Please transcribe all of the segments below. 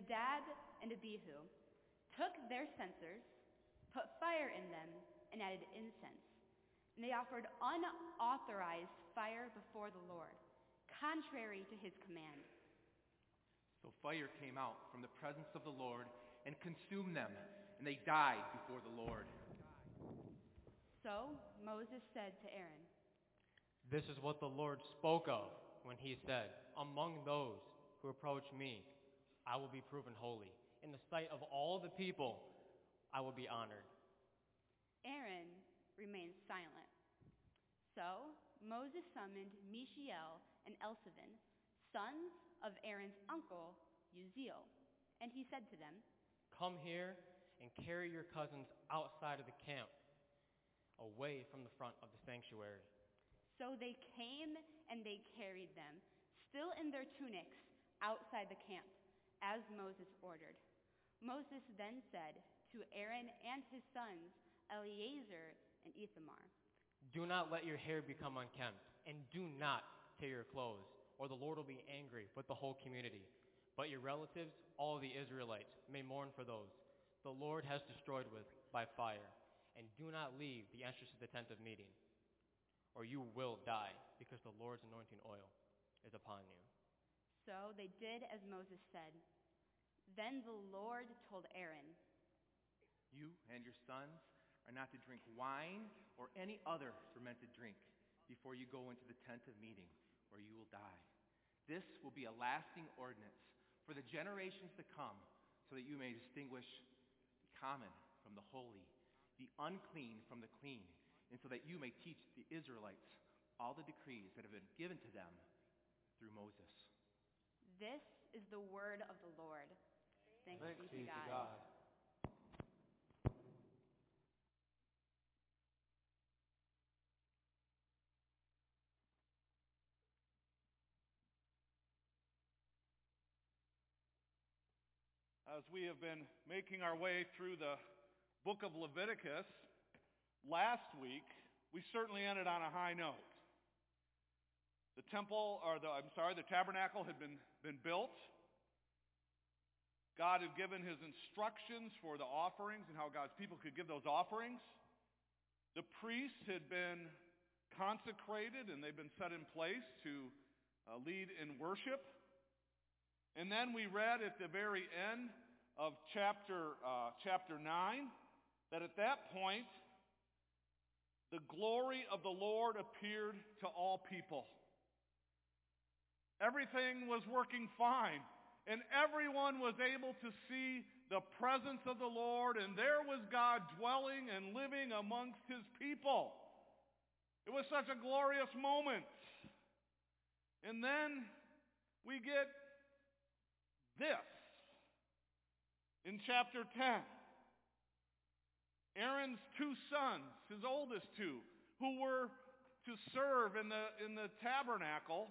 Nadab and Abihu took their censers, put fire in them, and added incense. And they offered unauthorized fire before the Lord, contrary to his command. So fire came out from the presence of the Lord and consumed them, and they died before the Lord. So Moses said to Aaron, This is what the Lord spoke of when he said, Among those who approach me, I will be proven holy. In the sight of all the people, I will be honored. Aaron remained silent. So Moses summoned Mishael and Elzaphan, sons of Aaron's uncle, Uzziel, and he said to them, Come here and carry your cousins outside of the camp, away from the front of the sanctuary. So they came and they carried them, still in their tunics, outside the camp, as Moses ordered. Moses then said to Aaron and his sons, Eleazar and Ithamar, Do not let your hair become unkempt, and do not tear your clothes, or the Lord will be angry with the whole community. But your relatives, all the Israelites, may mourn for those the Lord has destroyed with by fire. And do not leave the entrance of the tent of meeting, or you will die, because the Lord's anointing oil is upon you. So they did as Moses said. Then the Lord told Aaron, You and your sons are not to drink wine or any other fermented drink before you go into the tent of meeting, or you will die. This will be a lasting ordinance for the generations to come, so that you may distinguish the common from the holy, the unclean from the clean, and so that you may teach the Israelites all the decrees that have been given to them through Moses. This is the word of the Lord. Thanks, Thanks be to God. God. As we have been making our way through the book of Leviticus, last week we certainly ended on a high note. The temple, or the, I'm sorry, the tabernacle had been, been built. God had given his instructions for the offerings and how God's people could give those offerings. The priests had been consecrated and they've been set in place to uh, lead in worship. And then we read at the very end of chapter, uh, chapter 9 that at that point the glory of the Lord appeared to all people. Everything was working fine. And everyone was able to see the presence of the Lord, and there was God dwelling and living amongst his people. It was such a glorious moment. And then we get this in chapter 10. Aaron's two sons, his oldest two, who were to serve in the, in the tabernacle,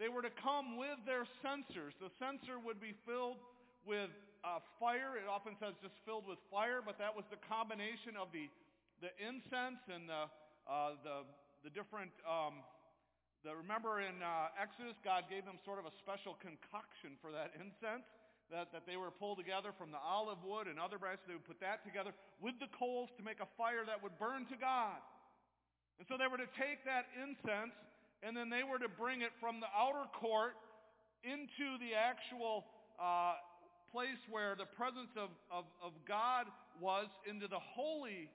they were to come with their censers. The censer would be filled with uh, fire. It often says just filled with fire, but that was the combination of the, the incense and the, uh, the, the different, um, the, remember in uh, Exodus, God gave them sort of a special concoction for that incense that, that they were pulled together from the olive wood and other branches. They would put that together with the coals to make a fire that would burn to God. And so they were to take that incense and then they were to bring it from the outer court into the actual uh, place where the presence of, of, of God was, into the holy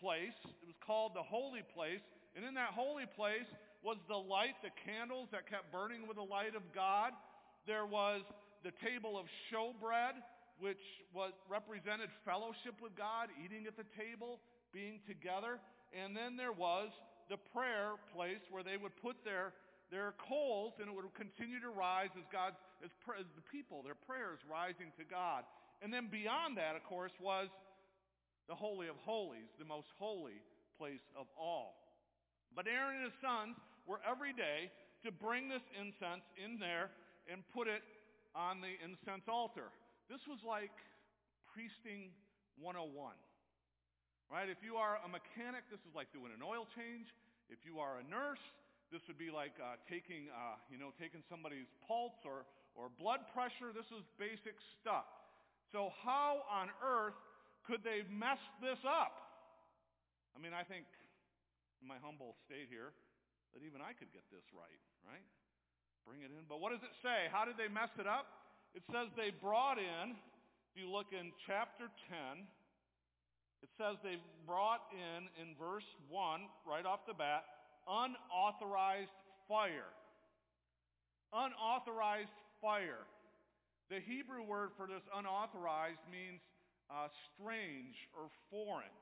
place. It was called the holy place. And in that holy place was the light, the candles that kept burning with the light of God. There was the table of showbread, which was represented fellowship with God, eating at the table, being together. And then there was the prayer place where they would put their, their coals and it would continue to rise as God, as, as the people, their prayers rising to God. And then beyond that, of course, was the Holy of Holies, the most holy place of all. But Aaron and his sons were every day to bring this incense in there and put it on the incense altar. This was like priesting 101. Right? If you are a mechanic, this is like doing an oil change. If you are a nurse, this would be like uh, taking, uh, you know, taking somebody's pulse or, or blood pressure. This is basic stuff. So how on earth could they mess this up? I mean, I think in my humble state here that even I could get this right, right? Bring it in. But what does it say? How did they mess it up? It says they brought in, if you look in chapter 10, it says they brought in, in verse 1, right off the bat, unauthorized fire. Unauthorized fire. The Hebrew word for this unauthorized means uh, strange or foreign.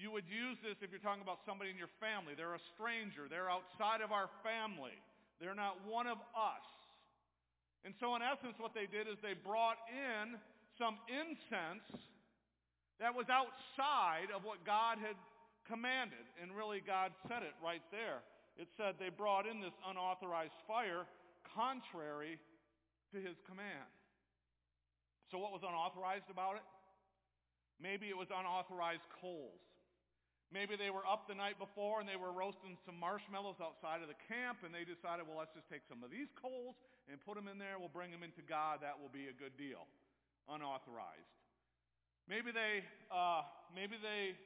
You would use this if you're talking about somebody in your family. They're a stranger. They're outside of our family. They're not one of us. And so in essence what they did is they brought in some incense that was outside of what God had commanded. And really God said it right there. It said they brought in this unauthorized fire contrary to his command. So what was unauthorized about it? Maybe it was unauthorized coals. Maybe they were up the night before and they were roasting some marshmallows outside of the camp and they decided, well, let's just take some of these coals and put them in there. We'll bring them into God. That will be a good deal. Unauthorized. Maybe they, uh, maybe they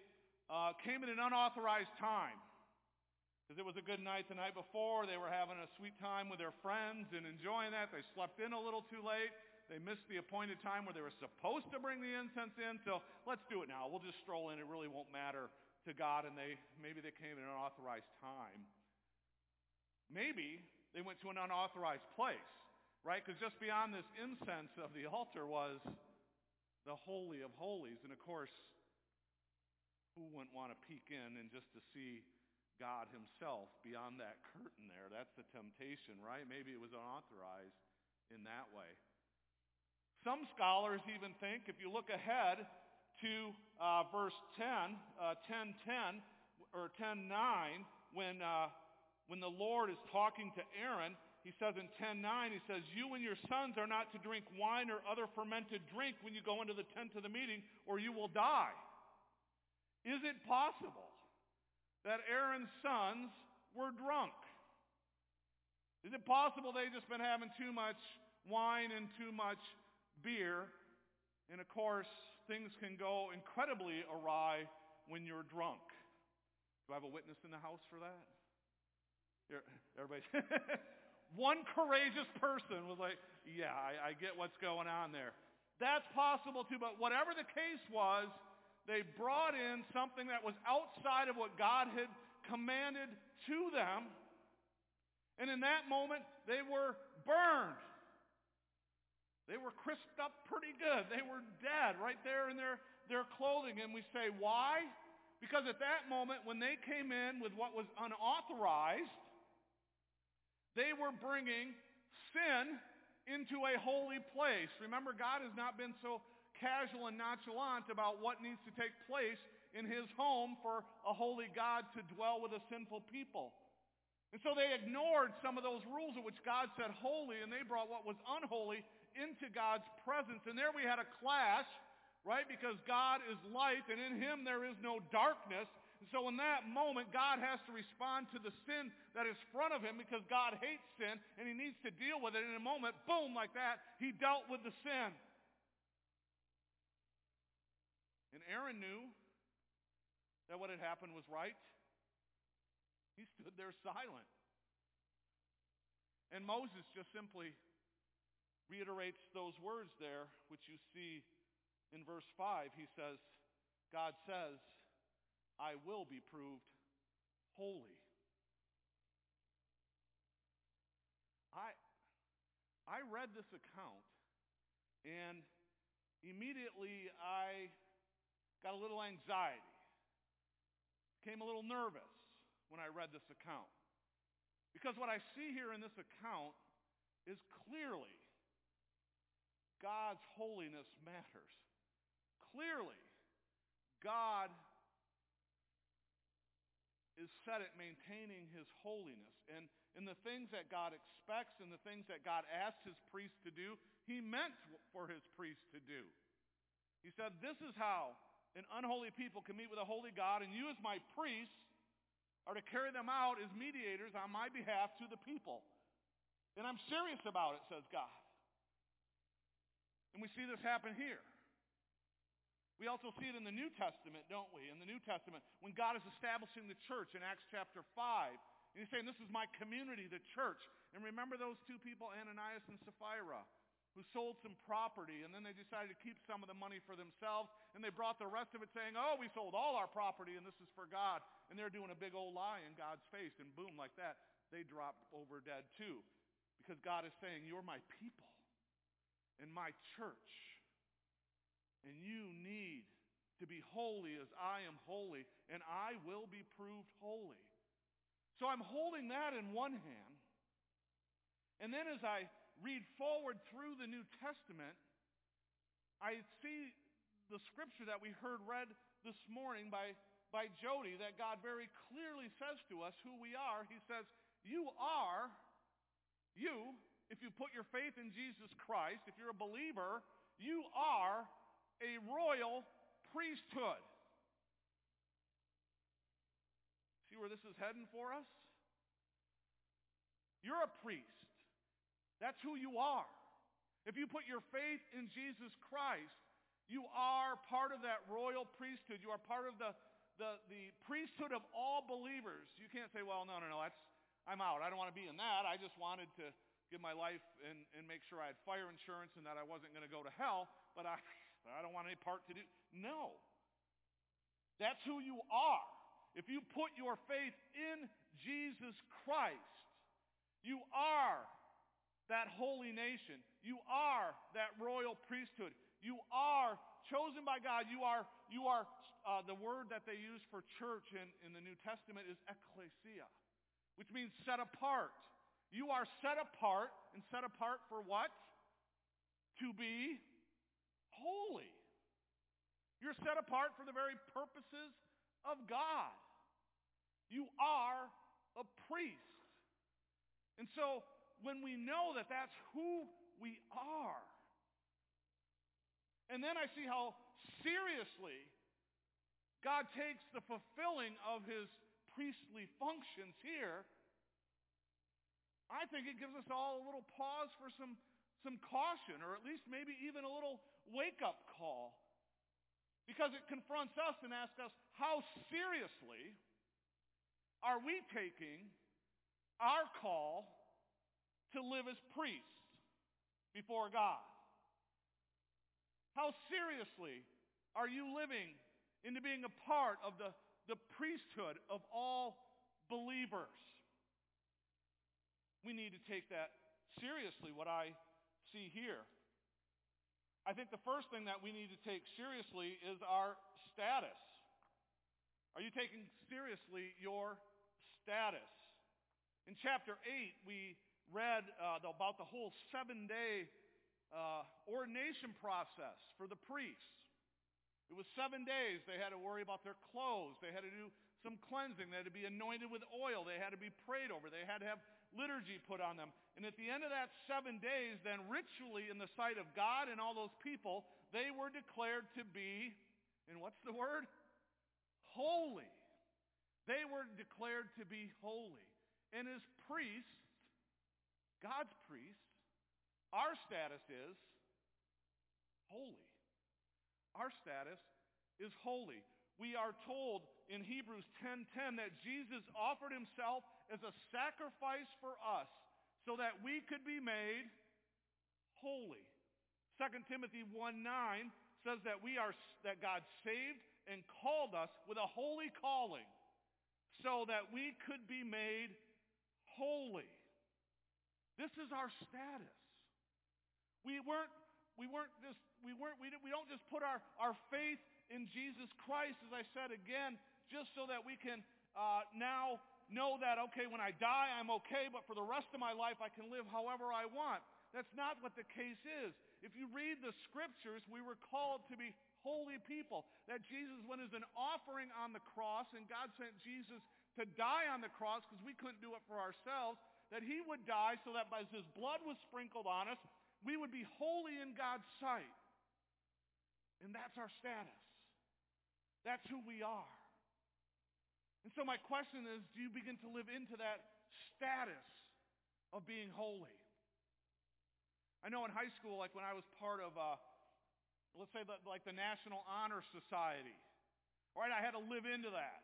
uh, came at an unauthorized time because it was a good night the night before. They were having a sweet time with their friends and enjoying that. They slept in a little too late. They missed the appointed time where they were supposed to bring the incense in. So let's do it now. We'll just stroll in. It really won't matter to God and they maybe they came at an unauthorized time. Maybe they went to an unauthorized place, right? Because just beyond this incense of the altar was the Holy of Holies. And of course, who wouldn't want to peek in and just to see God himself beyond that curtain there? That's the temptation, right? Maybe it was unauthorized in that way. Some scholars even think, if you look ahead, to uh, verse 10, uh, 10, 10, or 10, 9, when, uh, when the Lord is talking to Aaron, he says in 10.9, he says, You and your sons are not to drink wine or other fermented drink when you go into the tent of the meeting, or you will die. Is it possible that Aaron's sons were drunk? Is it possible they just been having too much wine and too much beer? And of course, things can go incredibly awry when you're drunk. Do I have a witness in the house for that? Everybody. One courageous person was like, yeah, I, I get what's going on there. That's possible too, but whatever the case was, they brought in something that was outside of what God had commanded to them. And in that moment, they were burned. They were crisped up pretty good. They were dead right there in their, their clothing. And we say, why? Because at that moment, when they came in with what was unauthorized, they were bringing sin into a holy place. Remember, God has not been so casual and nonchalant about what needs to take place in his home for a holy God to dwell with a sinful people. And so they ignored some of those rules of which God said holy, and they brought what was unholy into God's presence. And there we had a clash, right? Because God is light and in him there is no darkness. And so in that moment, God has to respond to the sin that is front of him because God hates sin and he needs to deal with it. In a moment, boom, like that, he dealt with the sin. And Aaron knew that what had happened was right. He stood there silent. And Moses just simply reiterates those words there, which you see in verse 5. He says, God says, I will be proved holy. I, I read this account and immediately I got a little anxiety, became a little nervous when I read this account. Because what I see here in this account is clearly God's holiness matters. Clearly, God is set at maintaining his holiness. And in the things that God expects and the things that God asks his priests to do, he meant for his priests to do. He said, This is how an unholy people can meet with a holy God, and you, as my priests, are to carry them out as mediators on my behalf to the people. And I'm serious about it, says God. And we see this happen here. We also see it in the New Testament, don't we? In the New Testament, when God is establishing the church in Acts chapter 5, and he's saying, This is my community, the church. And remember those two people, Ananias and Sapphira, who sold some property, and then they decided to keep some of the money for themselves, and they brought the rest of it saying, Oh, we sold all our property, and this is for God. And they're doing a big old lie in God's face, and boom, like that, they drop over dead too. Because God is saying, You're my people and my church. And you need to be holy as I am holy, and I will be proved holy. So I'm holding that in one hand. And then as I read forward through the New Testament, I see the scripture that we heard read this morning by, by Jody that God very clearly says to us who we are. He says, You are, you, if you put your faith in Jesus Christ, if you're a believer, you are a royal priesthood. See where this is heading for us? You're a priest. That's who you are. If you put your faith in Jesus Christ, you are part of that royal priesthood. You are part of the, the, the priesthood of all believers. You can't say, well, no, no, no, that's, I'm out. I don't want to be in that. I just wanted to give my life and, and make sure I had fire insurance and that I wasn't going to go to hell, but I, I don't want any part to do. No. That's who you are. If you put your faith in Jesus Christ, you are that holy nation. You are that royal priesthood. You are chosen by God. You are, you are uh, the word that they use for church in, in the New Testament is ecclesia, which means set apart. You are set apart, and set apart for what? To be holy. You're set apart for the very purposes of God. You are a priest. And so when we know that that's who we are, and then I see how seriously God takes the fulfilling of his priestly functions here I think it gives us all a little pause for some, some caution, or at least maybe even a little wake-up call. Because it confronts us and asks us, how seriously are we taking our call to live as priests before God? How seriously are you living into being a part of the, the priesthood of all believers? we need to take that seriously, what I see here. I think the first thing that we need to take seriously is our status. Are you taking seriously your status? In chapter 8, we read uh, about the whole seven-day uh, ordination process for the priests. It was seven days. They had to worry about their clothes. They had to do some cleansing. They had to be anointed with oil. They had to be prayed over. They had to have liturgy put on them. And at the end of that seven days, then ritually in the sight of God and all those people, they were declared to be, and what's the word? Holy. They were declared to be holy. And as priests, God's priests, our status is holy. Our status is holy. We are told in Hebrews 10:10 that Jesus offered himself as a sacrifice for us so that we could be made holy. 2 Timothy 1 9 says that we are that God saved and called us with a holy calling so that we could be made holy. This is our status. We weren't we weren't just we weren't we, we don't just put our, our faith in Jesus Christ, as I said again, just so that we can uh, now know that, okay, when I die, I'm okay, but for the rest of my life, I can live however I want. That's not what the case is. If you read the scriptures, we were called to be holy people. That Jesus went as an offering on the cross, and God sent Jesus to die on the cross because we couldn't do it for ourselves. That he would die so that as his blood was sprinkled on us, we would be holy in God's sight. And that's our status. That's who we are. And so my question is, do you begin to live into that status of being holy? I know in high school, like when I was part of, uh, let's say, the, like the National Honor Society, right, I had to live into that.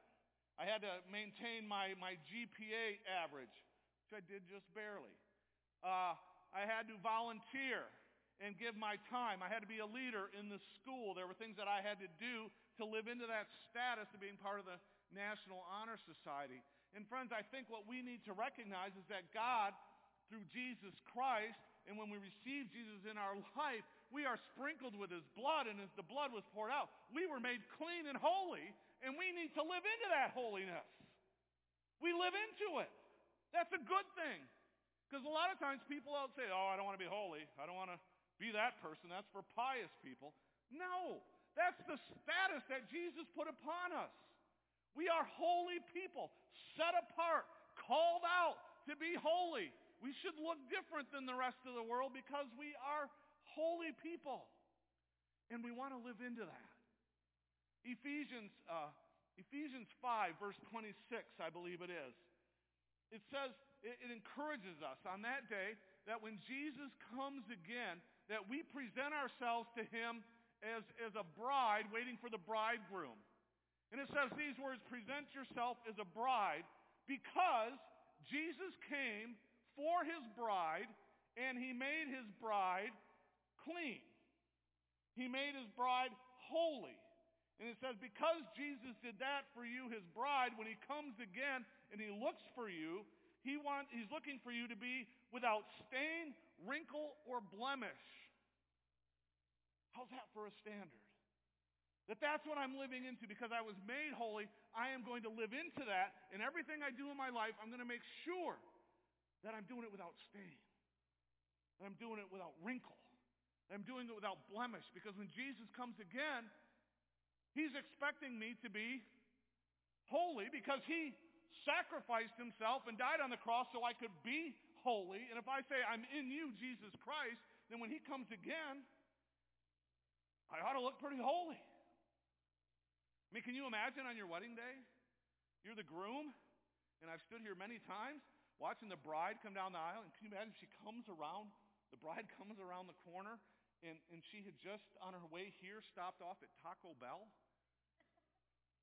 I had to maintain my, my GPA average, which I did just barely. Uh, I had to volunteer and give my time. I had to be a leader in the school. There were things that I had to do to live into that status of being part of the National Honor Society. And friends, I think what we need to recognize is that God, through Jesus Christ, and when we receive Jesus in our life, we are sprinkled with his blood, and as the blood was poured out, we were made clean and holy, and we need to live into that holiness. We live into it. That's a good thing. Because a lot of times people out say, oh, I don't want to be holy. I don't want to be that person. That's for pious people. No, that's the status that Jesus put upon us. We are holy people, set apart, called out to be holy. We should look different than the rest of the world because we are holy people. And we want to live into that. Ephesians, uh, Ephesians 5, verse 26, I believe it is. It says, it, it encourages us on that day that when Jesus comes again, that we present ourselves to him as, as a bride waiting for the bridegroom. And it says these words, present yourself as a bride because Jesus came for his bride and he made his bride clean. He made his bride holy. And it says, because Jesus did that for you, his bride, when he comes again and he looks for you, he want, he's looking for you to be without stain, wrinkle, or blemish. How's that for a standard? That that's what I'm living into because I was made holy. I am going to live into that. And everything I do in my life, I'm going to make sure that I'm doing it without stain. That I'm doing it without wrinkle. That I'm doing it without blemish. Because when Jesus comes again, he's expecting me to be holy because he sacrificed himself and died on the cross so I could be holy. And if I say I'm in you, Jesus Christ, then when he comes again, I ought to look pretty holy. I mean, can you imagine on your wedding day? You're the groom, and I've stood here many times watching the bride come down the aisle, and can you imagine she comes around, the bride comes around the corner, and, and she had just, on her way here, stopped off at Taco Bell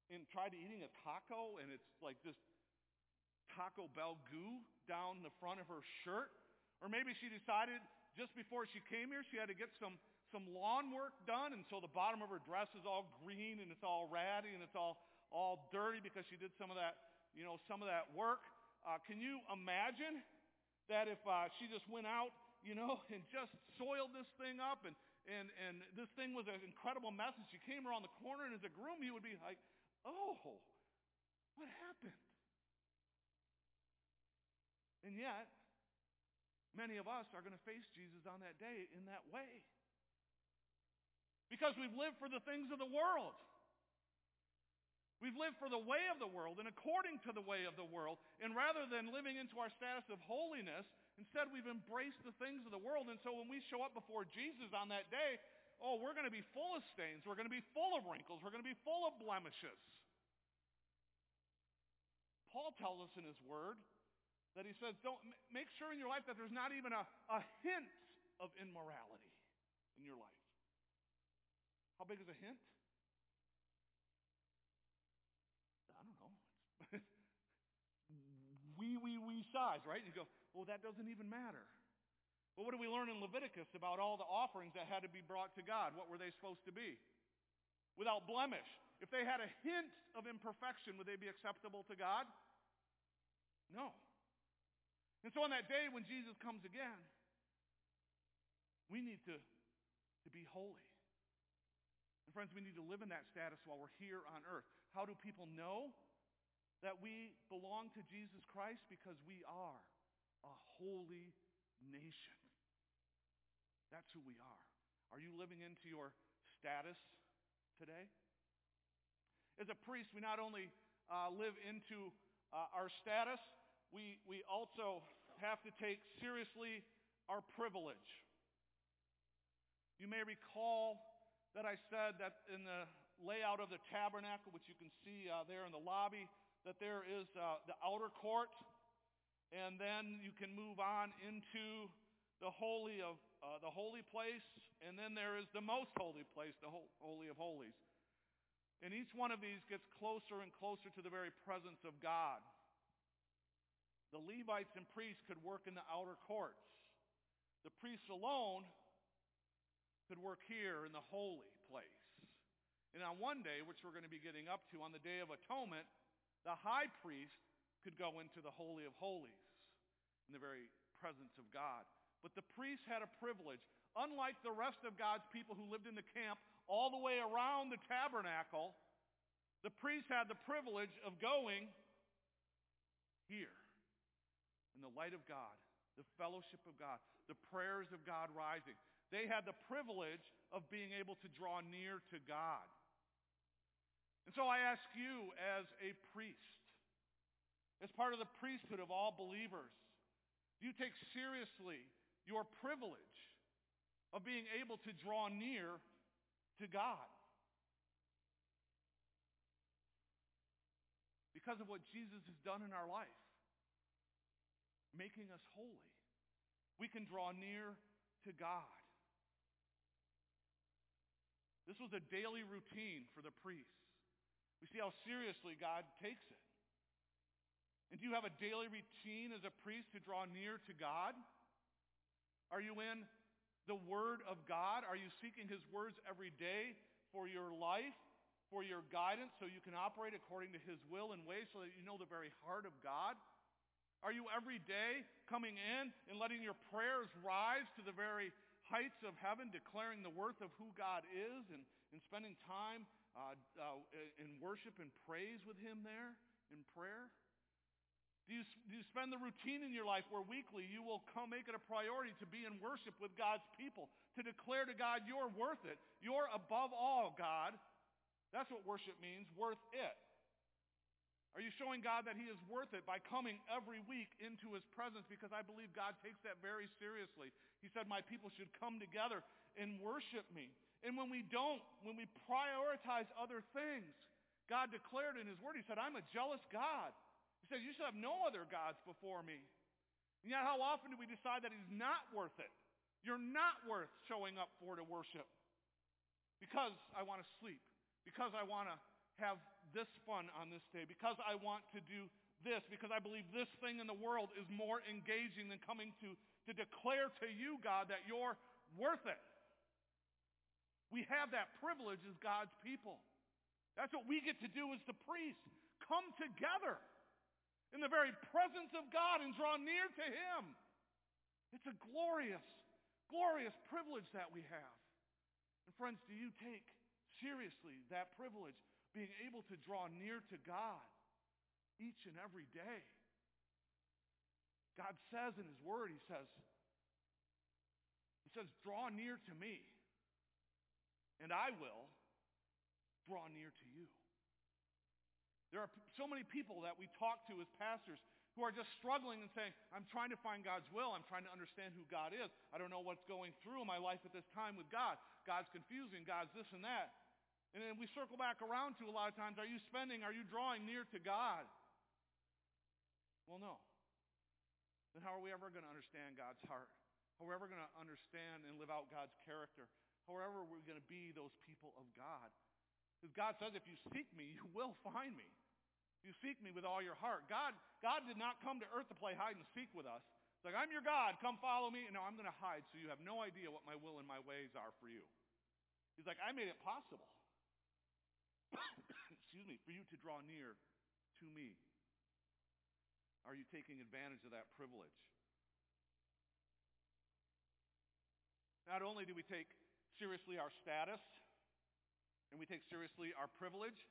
and tried eating a taco, and it's like this Taco Bell goo down the front of her shirt. Or maybe she decided just before she came here, she had to get some some lawn work done, and so the bottom of her dress is all green and it's all ratty and it's all, all dirty because she did some of that, you know, some of that work. Uh, can you imagine that if uh, she just went out, you know, and just soiled this thing up and, and, and this thing was an incredible mess and she came around the corner and as a groom he would be like, oh, what happened? And yet, many of us are going to face Jesus on that day in that way. Because we've lived for the things of the world. We've lived for the way of the world and according to the way of the world. And rather than living into our status of holiness, instead we've embraced the things of the world. And so when we show up before Jesus on that day, oh, we're going to be full of stains. We're going to be full of wrinkles. We're going to be full of blemishes. Paul tells us in his word that he says, don't make sure in your life that there's not even a, a hint of immorality in your life. How big is a hint? I don't know. wee, wee, wee size, right? You go, well, that doesn't even matter. Well, what do we learn in Leviticus about all the offerings that had to be brought to God? What were they supposed to be? Without blemish. If they had a hint of imperfection, would they be acceptable to God? No. And so on that day when Jesus comes again, we need to, to be holy. And friends, we need to live in that status while we're here on earth. How do people know that we belong to Jesus Christ? Because we are a holy nation. That's who we are. Are you living into your status today? As a priest, we not only uh, live into uh, our status, we, we also have to take seriously our privilege. You may recall that I said that in the layout of the tabernacle, which you can see uh, there in the lobby, that there is uh, the outer court, and then you can move on into the Holy of uh, the holy place, and then there is the most holy place, the Holy of Holies. And each one of these gets closer and closer to the very presence of God. The Levites and priests could work in the outer courts. The priests alone could work here in the holy place. And on one day, which we're going to be getting up to, on the Day of Atonement, the high priest could go into the Holy of Holies in the very presence of God. But the priests had a privilege. Unlike the rest of God's people who lived in the camp all the way around the tabernacle, the priests had the privilege of going here in the light of God, the fellowship of God, the prayers of God rising. They had the privilege of being able to draw near to God. And so I ask you as a priest, as part of the priesthood of all believers, do you take seriously your privilege of being able to draw near to God? Because of what Jesus has done in our life, making us holy, we can draw near to God. This was a daily routine for the priests. We see how seriously God takes it. And do you have a daily routine as a priest to draw near to God? Are you in the Word of God? Are you seeking His words every day for your life, for your guidance, so you can operate according to His will and ways so that you know the very heart of God? Are you every day coming in and letting your prayers rise to the very heights of heaven, declaring the worth of who God is and, and spending time uh, uh, in worship and praise with Him there in prayer? Do you, do you spend the routine in your life where weekly you will come make it a priority to be in worship with God's people, to declare to God you're worth it. You're above all, God. That's what worship means, worth it. Are you showing God that he is worth it by coming every week into his presence? Because I believe God takes that very seriously. He said, my people should come together and worship me. And when we don't, when we prioritize other things, God declared in his word, he said, I'm a jealous God. He said, you should have no other gods before me. And yet how often do we decide that he's not worth it? You're not worth showing up for to worship. Because I want to sleep. Because I want to have this fun on this day. Because I want to do this. Because I believe this thing in the world is more engaging than coming to, to declare to you, God, that you're worth it. We have that privilege as God's people. That's what we get to do as the priests. Come together in the very presence of God and draw near to Him. It's a glorious, glorious privilege that we have. And friends, do you take seriously that privilege, being able to draw near to God each and every day? God says in His Word, He says, He says, draw near to me and I will draw near to you. There are so many people that we talk to as pastors who are just struggling and saying, I'm trying to find God's will. I'm trying to understand who God is. I don't know what's going through in my life at this time with God. God's confusing. God's this and that. And then we circle back around to a lot of times, are you spending, are you drawing near to God? Well, no. Then how are we ever going to understand God's heart? How are we ever going to understand and live out God's character? How are we're going to be those people of God. Because God says, if you seek me, you will find me. You seek me with all your heart. God, God did not come to earth to play hide and seek with us. It's like, I'm your God, come follow me. And now I'm going to hide so you have no idea what my will and my ways are for you. He's like, I made it possible. Excuse me, for you to draw near to me. Are you taking advantage of that privilege? Not only do we take seriously our status and we take seriously our privilege,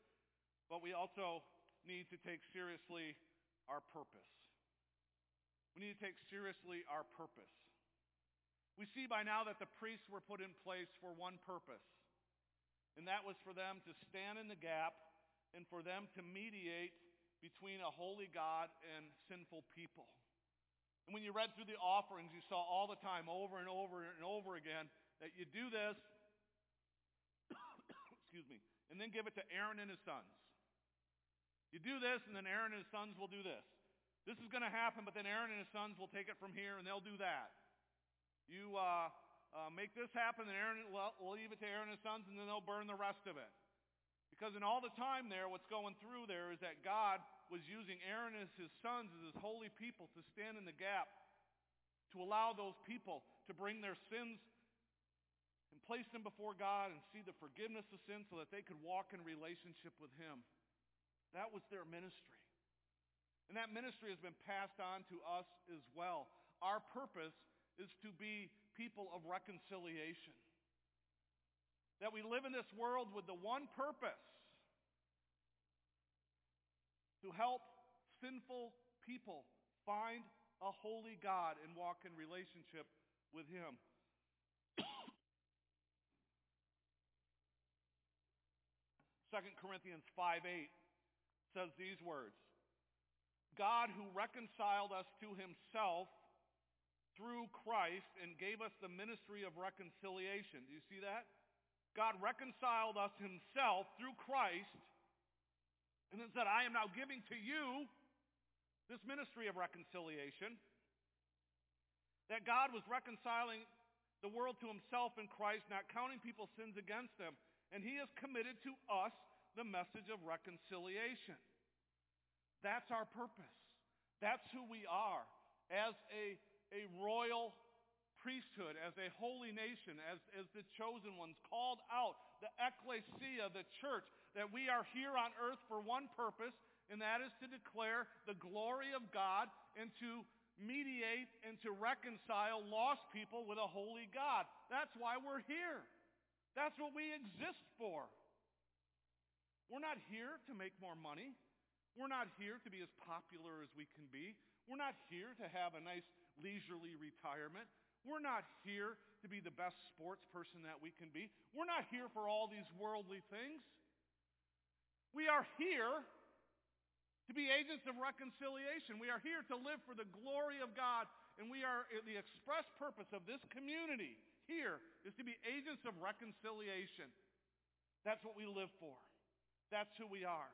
but we also need to take seriously our purpose. We need to take seriously our purpose. We see by now that the priests were put in place for one purpose, and that was for them to stand in the gap and for them to mediate between a holy God and sinful people. And when you read through the offerings, you saw all the time, over and over and over again, that you do this, excuse me, and then give it to Aaron and his sons. You do this, and then Aaron and his sons will do this. This is going to happen, but then Aaron and his sons will take it from here, and they'll do that. You, uh, uh, make this happen, and Aaron, well, leave it to Aaron and his sons, and then they'll burn the rest of it. Because in all the time there, what's going through there is that God was using Aaron and his sons, as his holy people, to stand in the gap, to allow those people to bring their sins and place them before God and see the forgiveness of sin so that they could walk in relationship with him. That was their ministry. And that ministry has been passed on to us as well. Our purpose is to be people of reconciliation. That we live in this world with the one purpose to help sinful people find a holy God and walk in relationship with Him. Second Corinthians 5 8 says these words God who reconciled us to himself through Christ and gave us the ministry of reconciliation. Do you see that? God reconciled us himself through Christ and then said, I am now giving to you this ministry of reconciliation. That God was reconciling the world to himself in Christ, not counting people's sins against them. And he has committed to us the message of reconciliation. That's our purpose. That's who we are as a a royal priesthood, as a holy nation, as, as the chosen ones, called out, the ecclesia, the church, that we are here on earth for one purpose, and that is to declare the glory of God and to mediate and to reconcile lost people with a holy God. That's why we're here. That's what we exist for. We're not here to make more money. We're not here to be as popular as we can be. We're not here to have a nice leisurely retirement. We're not here to be the best sports person that we can be. We're not here for all these worldly things. We are here to be agents of reconciliation. We are here to live for the glory of God. And we are, the express purpose of this community here is to be agents of reconciliation. That's what we live for. That's who we are.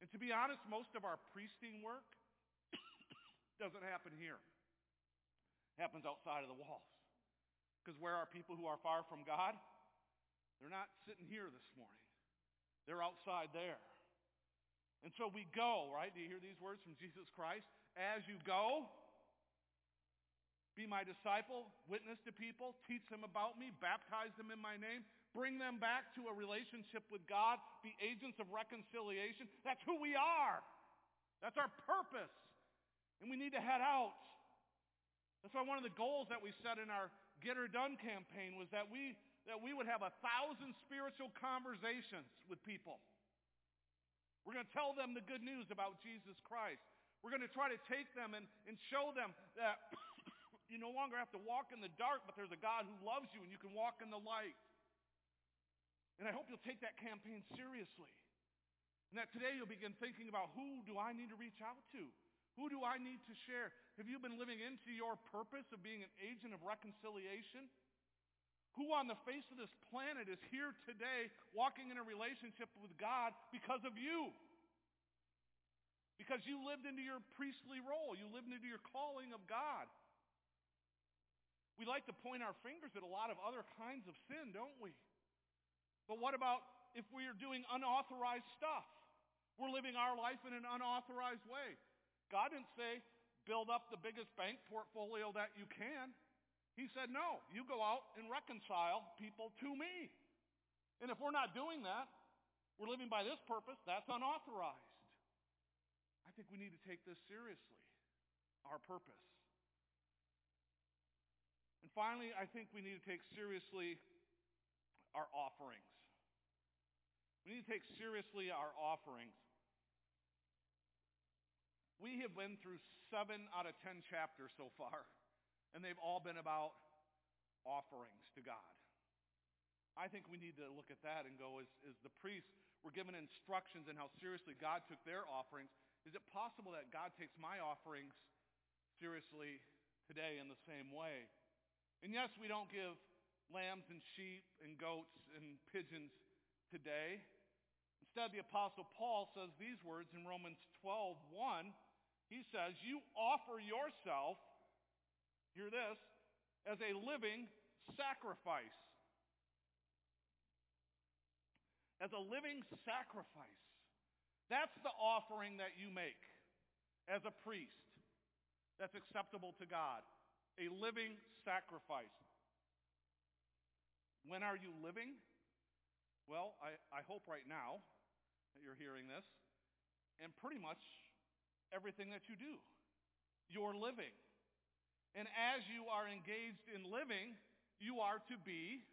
And to be honest, most of our priesting work doesn't happen here happens outside of the walls. Because where are people who are far from God? They're not sitting here this morning. They're outside there. And so we go, right? Do you hear these words from Jesus Christ? As you go, be my disciple, witness to people, teach them about me, baptize them in my name, bring them back to a relationship with God, be agents of reconciliation. That's who we are. That's our purpose. And we need to head out. That's why one of the goals that we set in our Get Her Done campaign was that we, that we would have a thousand spiritual conversations with people. We're going to tell them the good news about Jesus Christ. We're going to try to take them and, and show them that you no longer have to walk in the dark, but there's a God who loves you and you can walk in the light. And I hope you'll take that campaign seriously. And that today you'll begin thinking about who do I need to reach out to? Who do I need to share? Have you been living into your purpose of being an agent of reconciliation? Who on the face of this planet is here today walking in a relationship with God because of you? Because you lived into your priestly role. You lived into your calling of God. We like to point our fingers at a lot of other kinds of sin, don't we? But what about if we are doing unauthorized stuff? We're living our life in an unauthorized way. God didn't say, build up the biggest bank portfolio that you can. He said, no, you go out and reconcile people to me. And if we're not doing that, we're living by this purpose, that's unauthorized. I think we need to take this seriously, our purpose. And finally, I think we need to take seriously our offerings. We need to take seriously our offerings. We have been through seven out of ten chapters so far, and they've all been about offerings to God. I think we need to look at that and go, as, as the priests were given instructions in how seriously God took their offerings, is it possible that God takes my offerings seriously today in the same way? And yes, we don't give lambs and sheep and goats and pigeons today. Instead, the Apostle Paul says these words in Romans 12, 1, he says, You offer yourself, hear this, as a living sacrifice. As a living sacrifice. That's the offering that you make as a priest that's acceptable to God. A living sacrifice. When are you living? Well, I, I hope right now that you're hearing this, and pretty much everything that you do. You're living. And as you are engaged in living, you are to be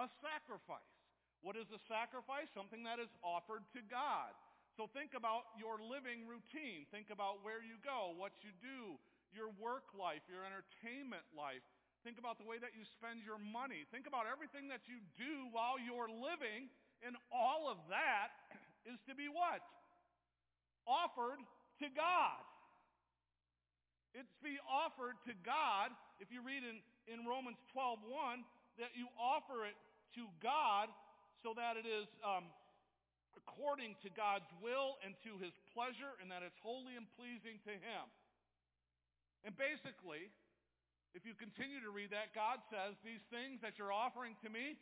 a sacrifice. What is a sacrifice? Something that is offered to God. So think about your living routine. Think about where you go, what you do, your work life, your entertainment life. Think about the way that you spend your money. Think about everything that you do while you're living, and all of that is to be what? Offered to God. It's be offered to God, if you read in, in Romans 12.1, that you offer it to God so that it is um, according to God's will and to his pleasure and that it's holy and pleasing to him. And basically, if you continue to read that, God says, these things that you're offering to me,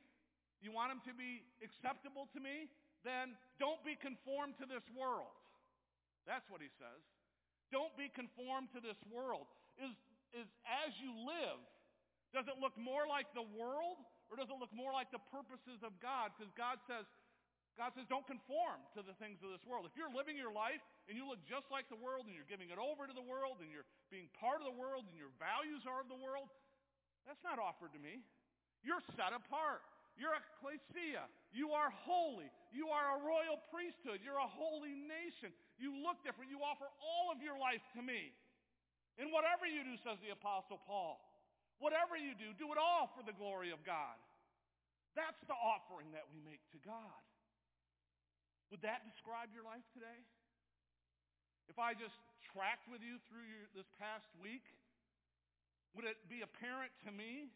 you want them to be acceptable to me? Then don't be conformed to this world. That's what he says. Don't be conformed to this world. Is, is as you live, does it look more like the world or does it look more like the purposes of God? Because God says, God says, don't conform to the things of this world. If you're living your life and you look just like the world and you're giving it over to the world and you're being part of the world and your values are of the world, that's not offered to me. You're set apart. You're a ecclesia. You are holy. You are a royal priesthood. You're a holy nation. You look different. You offer all of your life to me. And whatever you do, says the Apostle Paul, whatever you do, do it all for the glory of God. That's the offering that we make to God. Would that describe your life today? If I just tracked with you through your, this past week, would it be apparent to me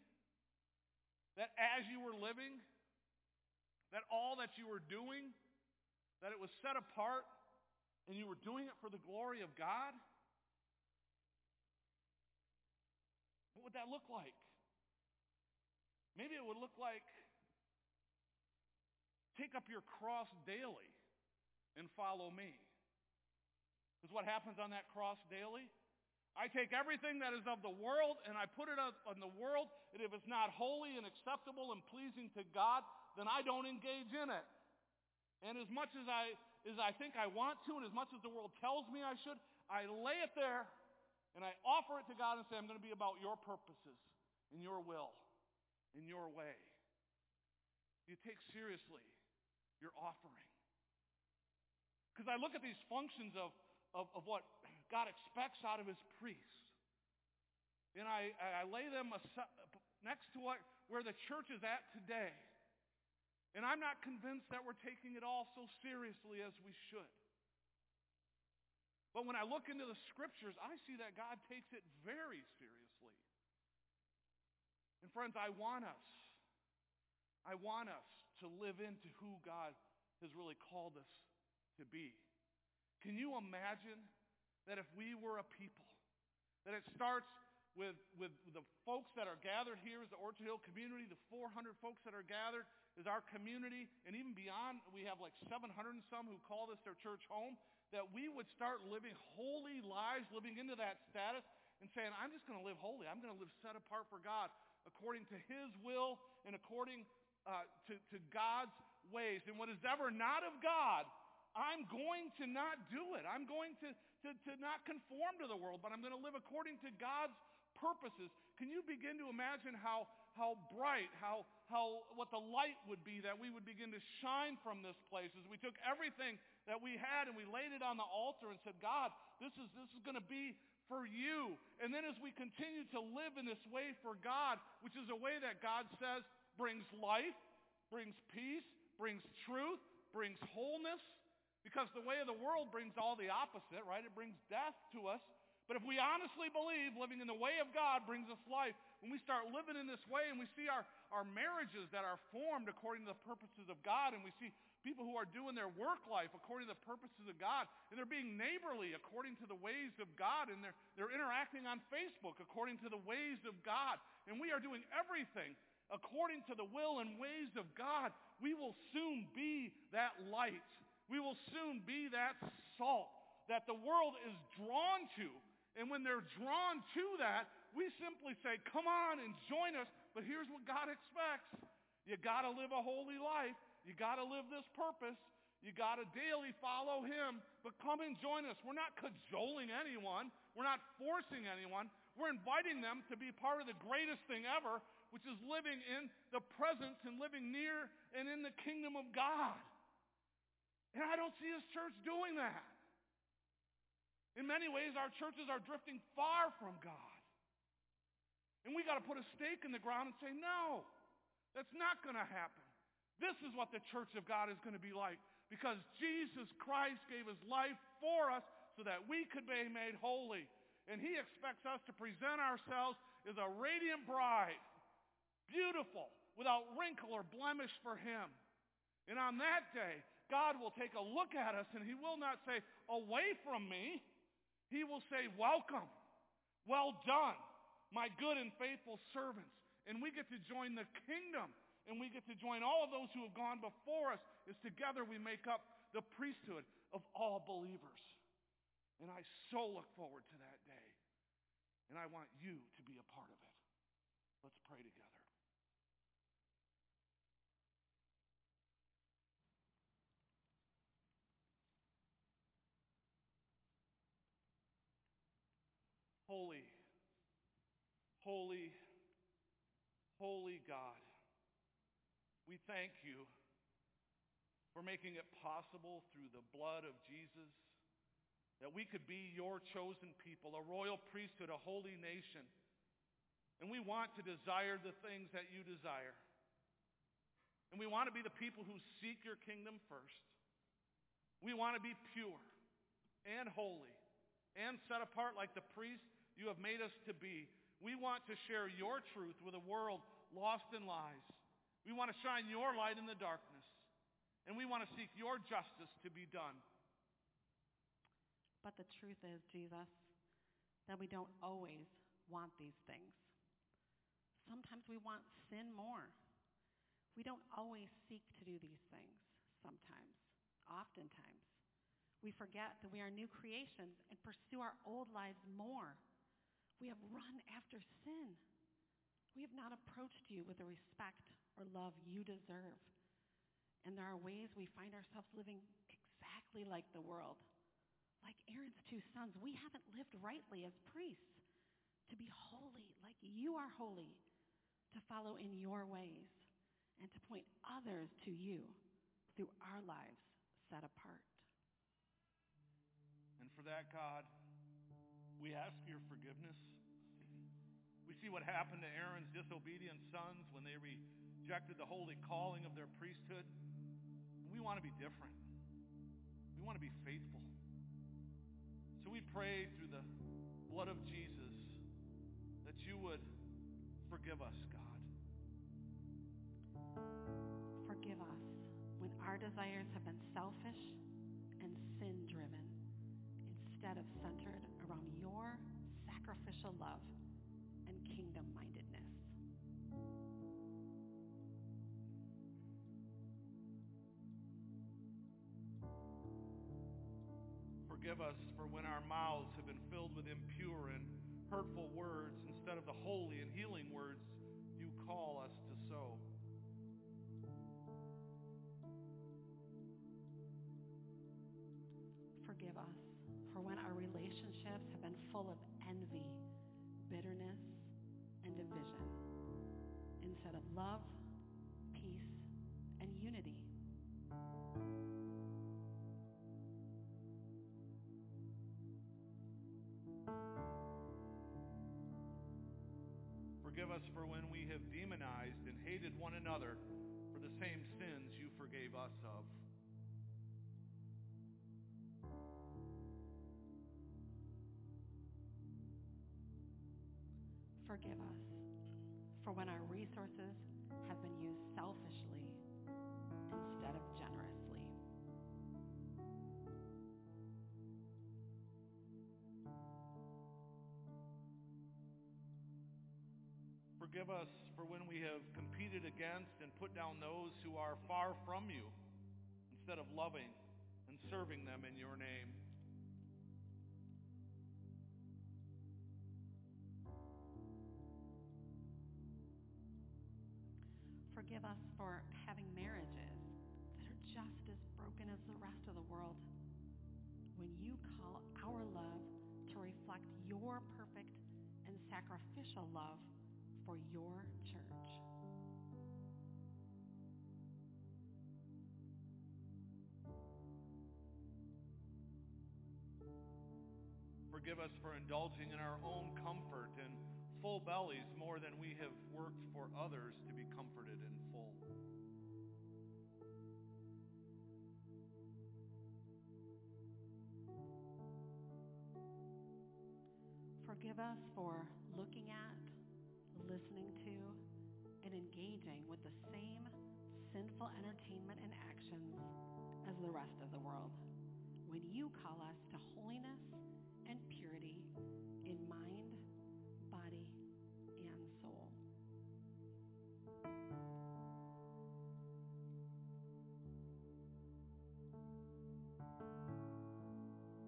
that as you were living, that all that you were doing, that it was set apart and you were doing it for the glory of God? What would that look like? Maybe it would look like take up your cross daily and follow me. Because what happens on that cross daily? I take everything that is of the world and I put it on the world, and if it's not holy and acceptable and pleasing to God, then I don't engage in it. And as much as I, as I think I want to, and as much as the world tells me I should, I lay it there and I offer it to God and say, I'm going to be about your purposes, in your will, in your way. You take seriously your offering. Because I look at these functions of, of, of, what God expects out of his priests. And I, I lay them next to what, where the church is at today. And I'm not convinced that we're taking it all so seriously as we should. But when I look into the scriptures, I see that God takes it very seriously. And friends, I want us, I want us to live into who God has really called us to be. Can you imagine that if we were a people, that it starts with, with the folks that are gathered here as the Orchard Hill community, the 400 folks that are gathered is our community, and even beyond, we have like 700 and some who call this their church home, that we would start living holy lives, living into that status, and saying, I'm just going to live holy. I'm going to live set apart for God according to his will and according uh, to, to God's ways. And what is ever not of God, I'm going to not do it. I'm going to, to, to not conform to the world, but I'm going to live according to God's purposes. Can you begin to imagine how, how bright, how, how, what the light would be that we would begin to shine from this place as we took everything that we had and we laid it on the altar and said, God, this is, this is going to be for you. And then as we continue to live in this way for God, which is a way that God says brings life, brings peace, brings truth, brings wholeness, because the way of the world brings all the opposite, right? It brings death to us. But if we honestly believe living in the way of God brings us life, when we start living in this way and we see our, our marriages that are formed according to the purposes of God and we see people who are doing their work life according to the purposes of God, and they're being neighborly according to the ways of God, and they're, they're interacting on Facebook according to the ways of God, and we are doing everything according to the will and ways of God, we will soon be that light. We will soon be that salt that the world is drawn to. And when they're drawn to that, we simply say, come on and join us. But here's what God expects. You got to live a holy life. You got to live this purpose. You got to daily follow him. But come and join us. We're not cajoling anyone. We're not forcing anyone. We're inviting them to be part of the greatest thing ever, which is living in the presence and living near and in the kingdom of God. And I don't see his church doing that. In many ways, our churches are drifting far from God. And we got to put a stake in the ground and say, no, that's not going to happen. This is what the church of God is going to be like because Jesus Christ gave his life for us so that we could be made holy. And he expects us to present ourselves as a radiant bride, beautiful, without wrinkle or blemish for him. And on that day, God will take a look at us and he will not say, away from me. He will say, welcome, well done, my good and faithful servants. And we get to join the kingdom and we get to join all of those who have gone before us as together we make up the priesthood of all believers. And I so look forward to that day. And I want you to be a part of it. Let's pray together. Holy, holy, holy God, we thank you for making it possible through the blood of Jesus that we could be your chosen people, a royal priesthood, a holy nation. And we want to desire the things that you desire. And we want to be the people who seek your kingdom first. We want to be pure and holy and set apart like the priest you have made us to be. We want to share your truth with a world lost in lies. We want to shine your light in the darkness. And we want to seek your justice to be done. But the truth is, Jesus, that we don't always want these things. Sometimes we want sin more. We don't always seek to do these things sometimes, oftentimes. We forget that we are new creations and pursue our old lives more. We have run after sin. We have not approached you with the respect or love you deserve. And there are ways we find ourselves living exactly like the world. Like Aaron's two sons, we haven't lived rightly as priests to be holy like you are holy, to follow in your ways, and to point others to you through our lives set apart. And for that, God, we ask your forgiveness. We see what happened to Aaron's disobedient sons when they rejected the holy calling of their priesthood. We want to be different. We want to be faithful. So we pray through the blood of Jesus that you would forgive us, God. Forgive us when our desires have been selfish and sin driven instead of centered around your sacrificial love Forgive us for when our mouths have been filled with impure and hurtful words instead of the holy and healing words you call us to sow. Forgive us for when our relationships have been full of envy, bitterness, and division instead of love, peace, and unity. Forgive us for when we have demonized and hated one another for the same sins you forgave us of. Forgive us for when our resources have been used selfishly Forgive us for when we have competed against and put down those who are far from you instead of loving and serving them in your name. Forgive us for having marriages that are just as broken as the rest of the world. When you call our love to reflect your perfect and sacrificial love for your church. Forgive us for indulging in our own comfort and full bellies more than we have worked for others to be comforted in full. Forgive us for looking listening to, and engaging with the same sinful entertainment and actions as the rest of the world. When you call us to holiness and purity in mind, body, and soul.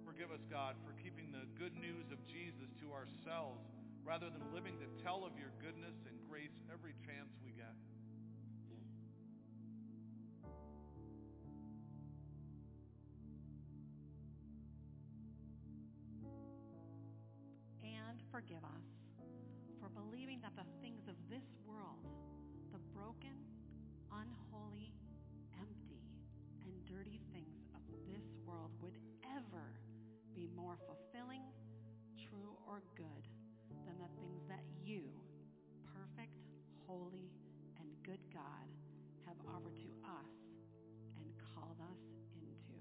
Forgive us, God, for keeping the good news of Jesus to ourselves rather than living to tell of your goodness and grace every chance we get. And forgive us for believing that the things of this world, the broken, unholy, empty, and dirty things of this world would ever be more fulfilling, true, or good holy, and good God, have offered to us and called us into.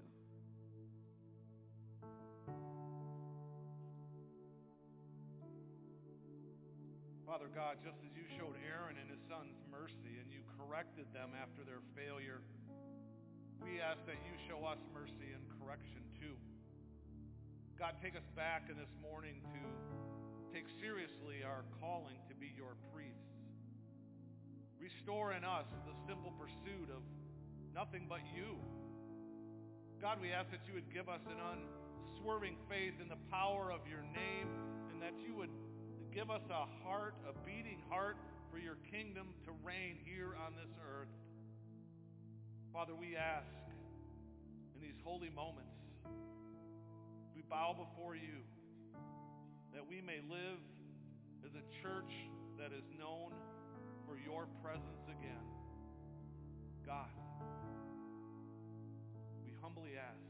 Father God, just as you showed Aaron and his sons mercy and you corrected them after their failure, we ask that you show us mercy and correction too. God, take us back in this morning to take seriously our calling to be your priests. Restore in us the simple pursuit of nothing but you. God, we ask that you would give us an unswerving faith in the power of your name and that you would give us a heart, a beating heart for your kingdom to reign here on this earth. Father, we ask in these holy moments, we bow before you that we may live as a church that is known for your presence again. God, we humbly ask